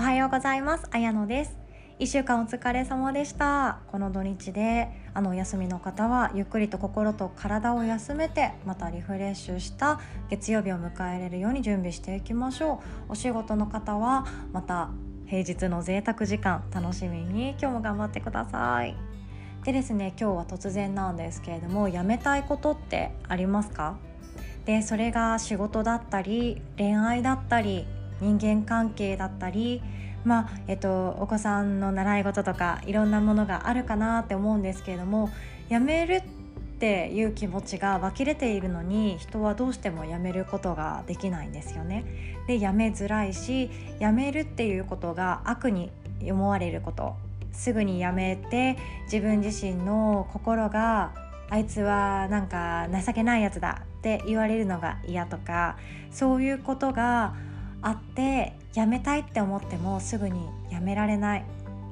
おはようございます。あやのです。1週間お疲れ様でした。この土日であのお休みの方はゆっくりと心と体を休めてまたリフレッシュした月曜日を迎えれるように準備していきましょう。お仕事の方はまた平日の贅沢時間楽しみに今日も頑張ってください。でですね今日は突然なんですけれどもやめたいことってありますか？でそれが仕事だったり恋愛だったり人間関係だったりまあえっと、お子さんの習い事とかいろんなものがあるかなって思うんですけれどもやめるっていう気持ちが湧き出ているのに人はどうしてもやめることができないんですよね。でやめづらいしやめるっていうことが悪に思われることすぐにやめて自分自身の心があいつはなんか情けないやつだって言われるのが嫌とかそういうことがあってやめたいって思ってもすぐにやめられない。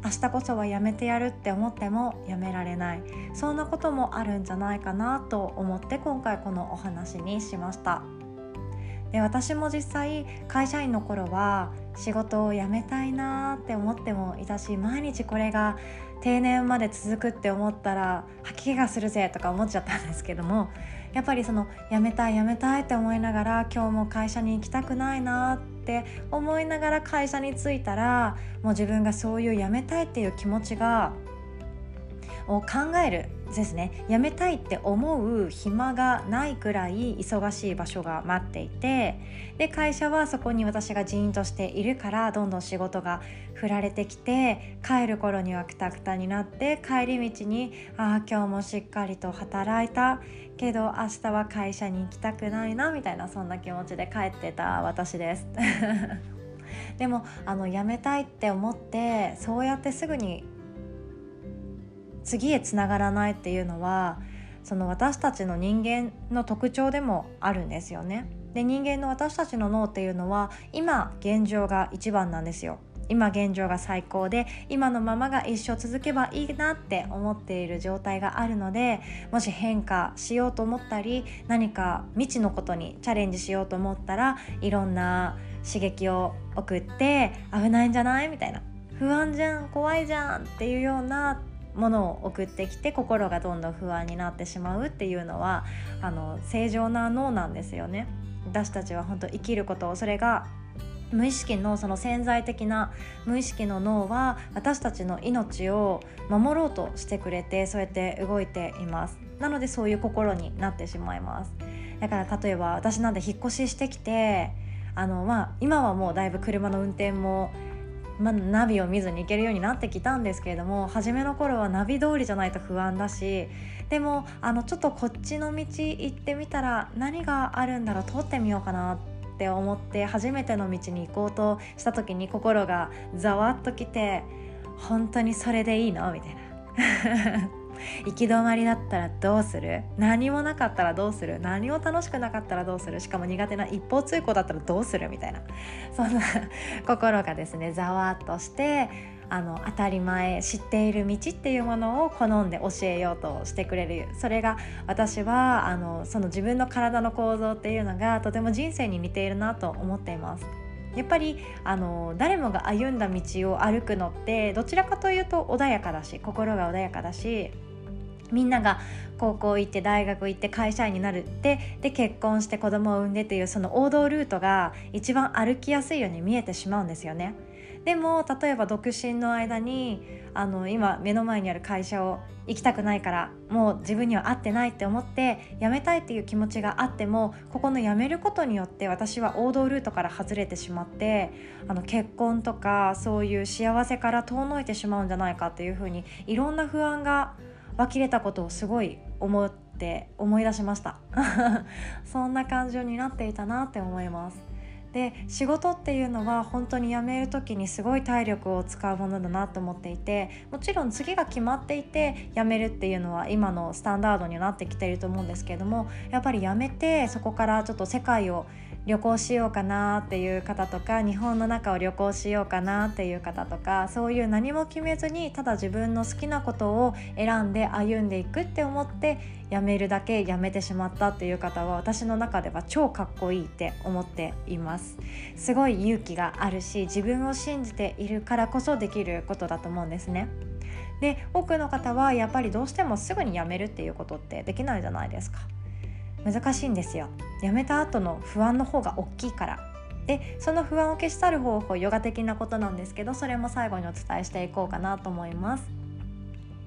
明日こそはやめてやるって思ってもやめられない。そんなこともあるんじゃないかなと思って今回このお話にしました。で私も実際会社員の頃は仕事を辞めたいなって思ってもいたし毎日これが定年まで続くって思ったら吐き気がするぜとか思っちゃったんですけどもやっぱりその辞めたい辞めたいって思いながら今日も会社に行きたくないなって思いながら会社に着いたらもう自分がそういう辞めたいっていう気持ちがを考える。ですね辞めたいって思う暇がないくらい忙しい場所が待っていてで会社はそこに私が人員としているからどんどん仕事が振られてきて帰る頃にはくたくたになって帰り道にああ今日もしっかりと働いたけど明日は会社に行きたくないなみたいなそんな気持ちで帰ってた私です。でもあの辞めたいって思ってそうやってすぐに次へつながらないっていうのはその私たちの人間の特徴でもあるんですよね。で人間の私たちの脳っていうのは今現状が一番なんですよ。今現状が最高で今のままが一生続けばいいなって思っている状態があるのでもし変化しようと思ったり何か未知のことにチャレンジしようと思ったらいろんな刺激を送って危ないんじゃない？みたいな不安じゃん？怖いじゃん？っていうようなものを送ってきて心がどんどん不安になってしまうっていうのはあの正常な脳なんですよね。私たちは本当生きることそれが無意識のその潜在的な無意識の脳は私たちの命を守ろうとしてくれてそうやって動いていますなのでそういう心になってしまいますだから例えば私なんで引っ越ししてきてあのまあ今はもうだいぶ車の運転もまあ、ナビを見ずに行けるようになってきたんですけれども初めの頃はナビ通りじゃないと不安だしでもあのちょっとこっちの道行ってみたら何があるんだろう通ってみようかなって思って初めての道に行こうとした時に心がざわっときて本当にそれでいいの？みたいな。行き止まりだったらどうする？何もなかったらどうする？何も楽しくなかったらどうする？しかも苦手な一方通行だったらどうするみたいな。そんな 心がですねざわっとしてあの当たり前知っている道っていうものを好んで教えようとしてくれる。それが私はあのその自分の体の構造っていうのがとても人生に似ているなと思っています。やっぱりあの誰もが歩んだ道を歩くのってどちらかというと穏やかだし心が穏やかだしみんなが高校行って大学行って会社員になるってで結婚して子供を産んでっていうその王道ルートが一番歩きやすいように見えてしまうんですよね。でも例えば独身の間にあの今目の前にある会社を行きたくないからもう自分には合ってないって思って辞めたいっていう気持ちがあってもここの辞めることによって私は王道ルートから外れてしまってあの結婚とかそういう幸せから遠のいてしまうんじゃないかっていうふうにいろんな不安が湧き出たことをすごい思って思い出しました。そんな感情になっていたなって思います。で仕事っていうのは本当に辞める時にすごい体力を使うものだなと思っていてもちろん次が決まっていて辞めるっていうのは今のスタンダードになってきていると思うんですけれどもやっぱり辞めてそこからちょっと世界を旅行しようかなっていう方とか日本の中を旅行しようかなっていう方とかそういう何も決めずにただ自分の好きなことを選んで歩んでいくって思ってやめるだけやめてしまったっていう方は私の中では超かっこいいって思っています。すごい勇気があるし自分を信じているからこそできることだと思うんですね。で多くの方はやっぱりどうしてもすぐにやめるっていうことってできないじゃないですか。難しいんですよ。やめた後の不安の方が大きいから。でその不安を消し去る方法ヨガ的なことなんですけどそれも最後にお伝えしていこうかなと思います。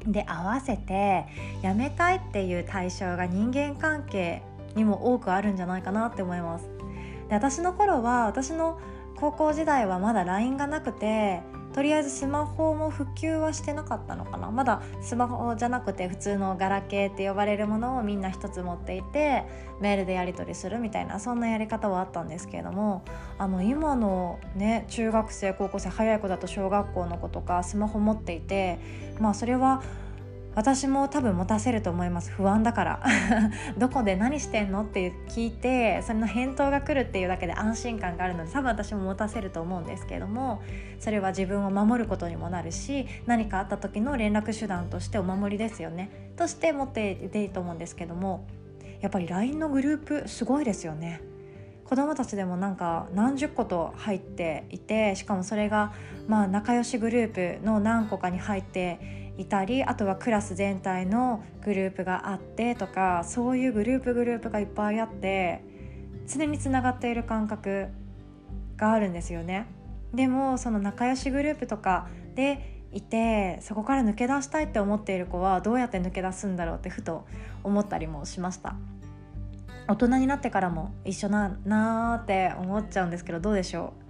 で合わせてやめたいっていう対象が人間関係にも多くあるんじゃないかなって思います。で私の頃は私の高校時代はまだ LINE がなくてとりあえずスマホも普及はしてなかったのかな。まだスマホじゃなくて普通のガラケーって呼ばれるものをみんな一つ持っていてメールでやり取りするみたいなそんなやり方はあったんですけれどもあの今のね中学生高校生早い子だと小学校の子とかスマホ持っていてまあそれは私も多分持たせると思います。不安だから。どこで何してんのって聞いてそれの返答が来るっていうだけで安心感があるので多分私も持たせると思うんですけれどもそれは自分を守ることにもなるし何かあった時の連絡手段としてお守りですよね。として持っていていいと思うんですけどもやっぱり LINE のグループすごいですよね。子供たちでもなんか何十個と入っていてしかもそれがまあ仲良しグループの何個かに入っていたりあとはクラス全体のグループがあってとかそういうグループグループがいっぱいあって常につながっている感覚があるんですよね。でもその仲良しグループとかでいてそこから抜け出したいって思っている子はどうやって抜け出すんだろうってふと思ったりもしました大人になってからも一緒だなーって思っちゃうんですけどどうでしょう？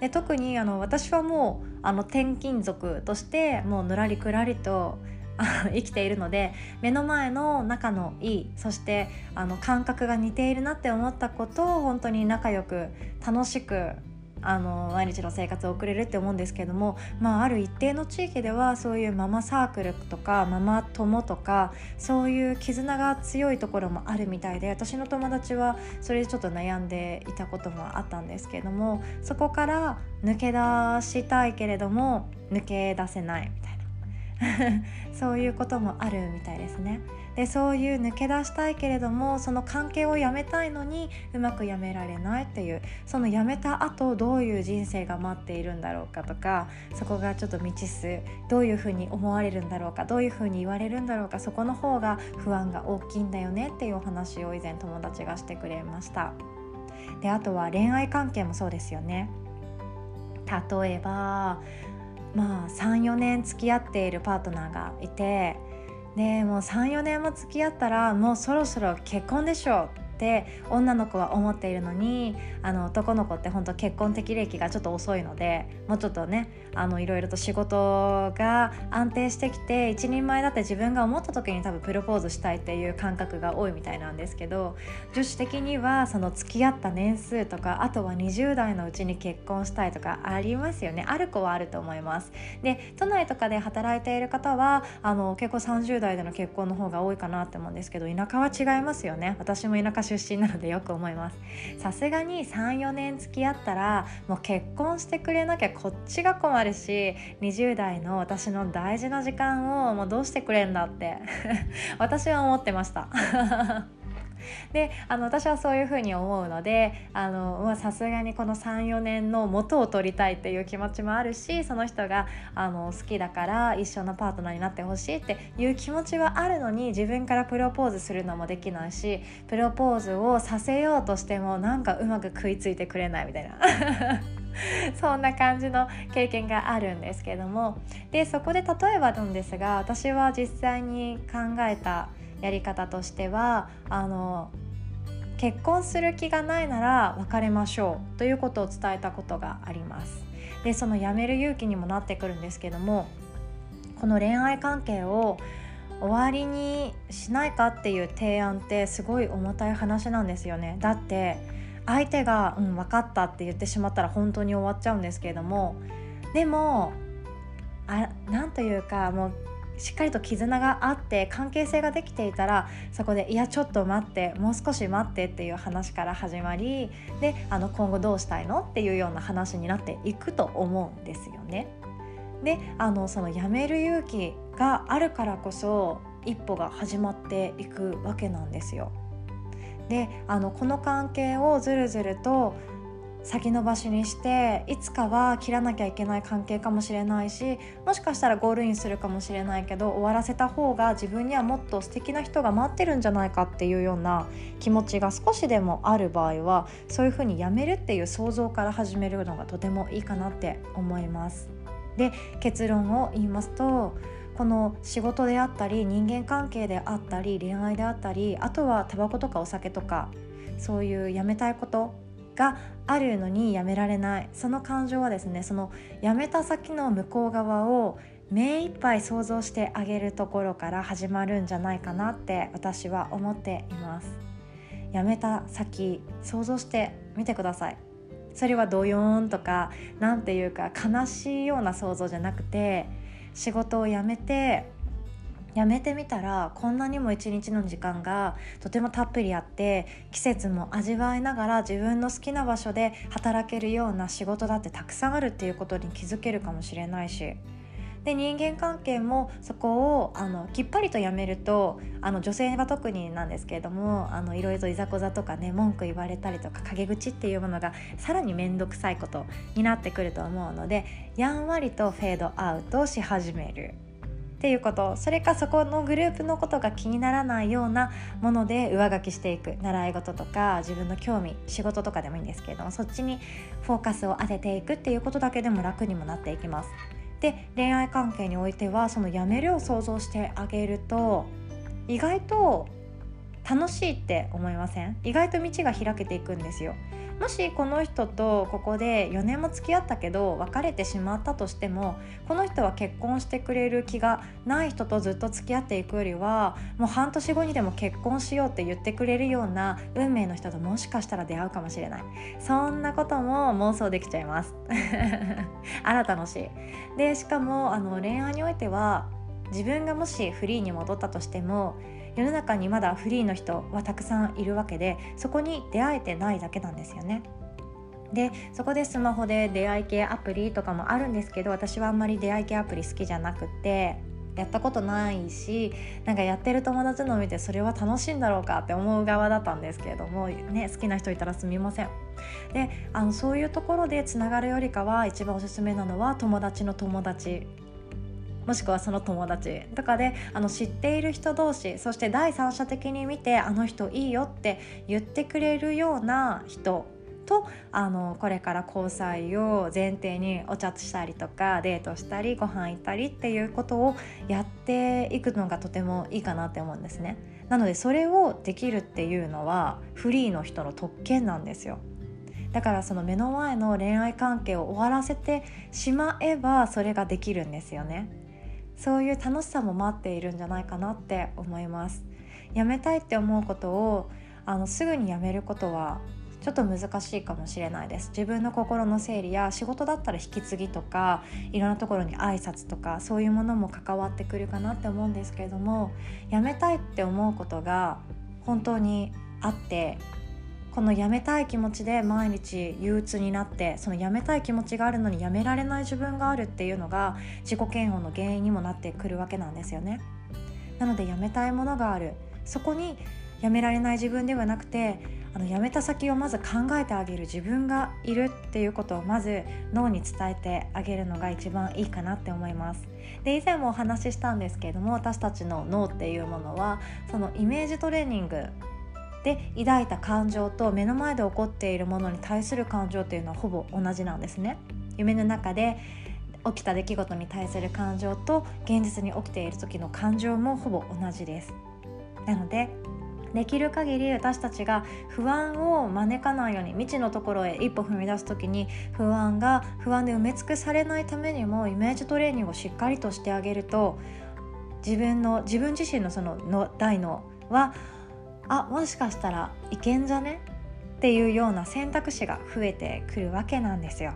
で特にあの私はもうあの転勤族としてもうぬらりくらりと生きているので目の前の仲のいいそしてあの感覚が似ているなって思ったことを本当に仲良く楽しくあの毎日の生活を送れるって思うんですけども、まあ、ある一定の地域ではそういうママサークルとかママ友とかそういう絆が強いところもあるみたいで私の友達はそれでちょっと悩んでいたこともあったんですけどもそこから抜け出したいけれども抜け出せないみたいな。そういうこともあるみたいですね。でそういう抜け出したいけれどもその関係をやめたいのにうまくやめられないっていうそのやめた後どういう人生が待っているんだろうかとかそこがちょっと未知数。どういうふうに思われるんだろうかどういうふうに言われるんだろうかそこの方が不安が大きいんだよねっていうお話を以前友達がしてくれました。であとは恋愛関係もそうですよね。例えばまあ34年付き合っているパートナーがいてでもう34年も付き合ったらもうそろそろ結婚でしょう。って女の子は思っているのにあの男の子って本当結婚的歴がちょっと遅いのでもうちょっとねいろいろと仕事が安定してきて一人前だって自分が思った時に多分プロポーズしたいっていう感覚が多いみたいなんですけど女子的にはその付き合った年数とかあとは20代のうちに結婚したいとかありますよね。ある子はあると思います。で都内とかで働いている方はあの結構30代での結婚の方が多いかなって思うんですけど田舎は違いますよね。私も田舎出身なのでよく思います。さすがに34年付き合ったらもう結婚してくれなきゃこっちが困るし20代の私の大事な時間をもうどうしてくれんだって 私は思ってました。であの私はそういうふうに思うのでさすがにこの34年の元を取りたいっていう気持ちもあるしその人があの好きだから一緒のパートナーになってほしいっていう気持ちはあるのに自分からプロポーズするのもできないしプロポーズをさせようとしてもなんかうまく食いついてくれないみたいな。そんな感じの経験があるんですけどもでそこで例えばなんですが私は実際に考えたやり方としてはあの結婚する気がないなら別れましょうということを伝えたことがあります。でその辞める勇気にもなってくるんですけどもこの恋愛関係を終わりにしないかっていう提案ってすごい重たい話なんですよね。だって相手が「うん分かった」って言ってしまったら本当に終わっちゃうんですけれどもでもあなんというかもうしっかりと絆があって関係性ができていたらそこで「いやちょっと待ってもう少し待って」っていう話から始まりであの今後どうしたいのっていうような話になっていくと思うんですよね。であのその辞める勇気があるからこそ一歩が始まっていくわけなんですよ。であのこの関係をずるずると先延ばしにしていつかは切らなきゃいけない関係かもしれないしもしかしたらゴールインするかもしれないけど終わらせた方が自分にはもっと素敵な人が待ってるんじゃないかっていうような気持ちが少しでもある場合はそういうふうにやめるっていう想像から始めるのがとてもいいかなって思います。で結論を言いますとこの仕事であったり人間関係であったり恋愛であったりあとはタバコとかお酒とかそういうやめたいことがあるのにやめられない。その感情はですねそのやめた先の向こう側を目いっぱい想像してあげるところから始まるんじゃないかなって私は思っています。やめた先想像してみてください。それはドヨーンとか何ていうか悲しいような想像じゃなくて仕事を辞めてやめてみたらこんなにも一日の時間がとてもたっぷりあって季節も味わいながら自分の好きな場所で働けるような仕事だってたくさんあるっていうことに気づけるかもしれないしで人間関係もそこをあのきっぱりとやめるとあの女性は特になんですけれどもあのいろいろといざこざとかね文句言われたりとか陰口っていうものがさらに面倒くさいことになってくると思うのでやんわりとフェードアウトし始める。っていうこと。それかそこのグループのことが気にならないようなもので上書きしていく。習い事とか自分の興味仕事とかでもいいんですけれどもそっちにフォーカスを当てていくっていうことだけでも楽にもなっていきます。で恋愛関係においてはそのやめるを想像してあげると意外と楽しいって思いません？意外と道が開けていくんですよ。もしこの人とここで4年も付き合ったけど別れてしまったとしてもこの人は結婚してくれる気がない人とずっと付き合っていくよりはもう半年後にでも結婚しようって言ってくれるような運命の人ともしかしたら出会うかもしれない。そんなことも妄想できちゃいます。あら楽し。いでしかもあの恋愛においては自分がもしフリーに戻ったとしても世の中にまだフリーの人はたくさんいるわけでそこに出会えてないだけなんですよね。でそこでスマホで出会い系アプリとかもあるんですけど私はあんまり出会い系アプリ好きじゃなくてやったことないしなんかやってる友達のを見てそれは楽しいんだろうかって思う側だったんですけれども、ね、好きな人いたらすみませんであのそういうところでつながるよりかは一番おすすめなのは友達の友達もしくはその友達とかであの知っている人同士そして第三者的に見てあの人いいよって言ってくれるような人とあのこれから交際を前提にお茶したりとかデートしたりご飯行ったりっていうことをやっていくのがとてもいいかなって思うんですね。なのでそれをできるっていうのはフリーの人の特権なんですよ。だからその目の前の恋愛関係を終わらせてしまえばそれができるんですよね。そういう楽しさも待っているんじゃないかなって思います。やめたいって思うことをあのすぐにやめることはちょっと難しいかもしれないです。自分の心の整理や仕事だったら引き継ぎとかいろんなところに挨拶とかそういうものも関わってくるかなって思うんですけれどもやめたいって思うことが本当にあってこのやめたい気持ちで毎日憂鬱になってそのやめたい気持ちがあるのにやめられない自分があるっていうのが自己嫌悪の原因にもなってくるわけなんですよね。なのでやめたいものがある。そこにやめられない自分ではなくてあのやめた先をまず考えてあげる自分がいるっていうことをまず脳に伝えてあげるのが一番いいかなって思います。で以前もお話ししたんですけれども私たちの脳っていうものはそのイメージトレーニングで抱いた感情と目の前で起こっているものに対する感情っていうのはほぼ同じなんですね。夢の中で起きた出来事に対する感情と現実に起きている時の感情もほぼ同じです。なのでできる限り私たちが不安を招かないように未知のところへ一歩踏み出す時に不安が不安で埋め尽くされないためにもイメージトレーニングをしっかりとしてあげると自分の自分自身のそのの大脳はあもしかしたらいけんじゃね？っていうような選択肢が増えてくるわけなんですよ。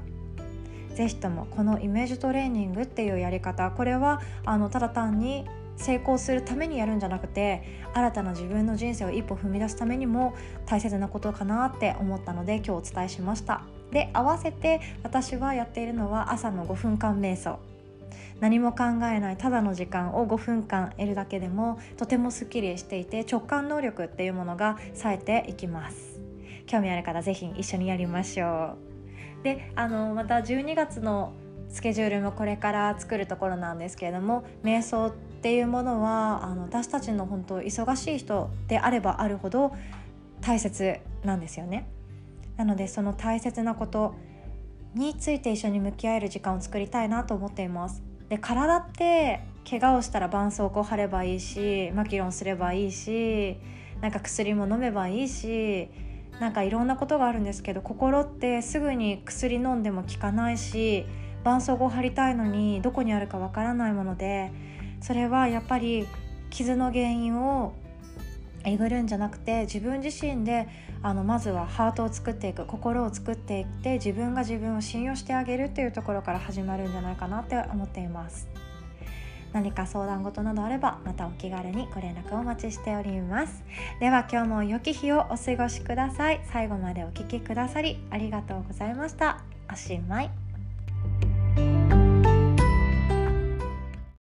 ぜひともこのイメージトレーニングっていうやり方これはあのただ単に成功するためにやるんじゃなくて新たな自分の人生を一歩踏み出すためにも大切なことかなって思ったので今日お伝えしました。で合わせて私はやっているのは朝の5分間瞑想。何も考えないただの時間を5分間得るだけでもとてもすっきりしていて直感能力っていうものが冴えていきます。興味ある方是非一緒にやりましょう。であのまた12月のスケジュールもこれから作るところなんですけれども瞑想っていうものはあの私たちの本当忙しい人であればあるほど大切なんですよね。なのでその大切なことについて一緒に向き合える時間を作りたいなと思っています。で体って怪我をしたら絆創膏貼ればいいしマキロンすればいいしなんか薬も飲めばいいしなんかいろんなことがあるんですけど心ってすぐに薬飲んでも効かないし絆創膏貼りたいのにどこにあるかわからないものでそれはやっぱり傷の原因をえぐるんじゃなくて自分自身であのまずはハートを作っていく心を作っていって自分が自分を信用してあげるっていうところから始まるんじゃないかなって思っています。何か相談事などあればまたお気軽にご連絡をお待ちしております。では今日も良き日をお過ごしください。最後までお聴きくださりありがとうございました。おしまい。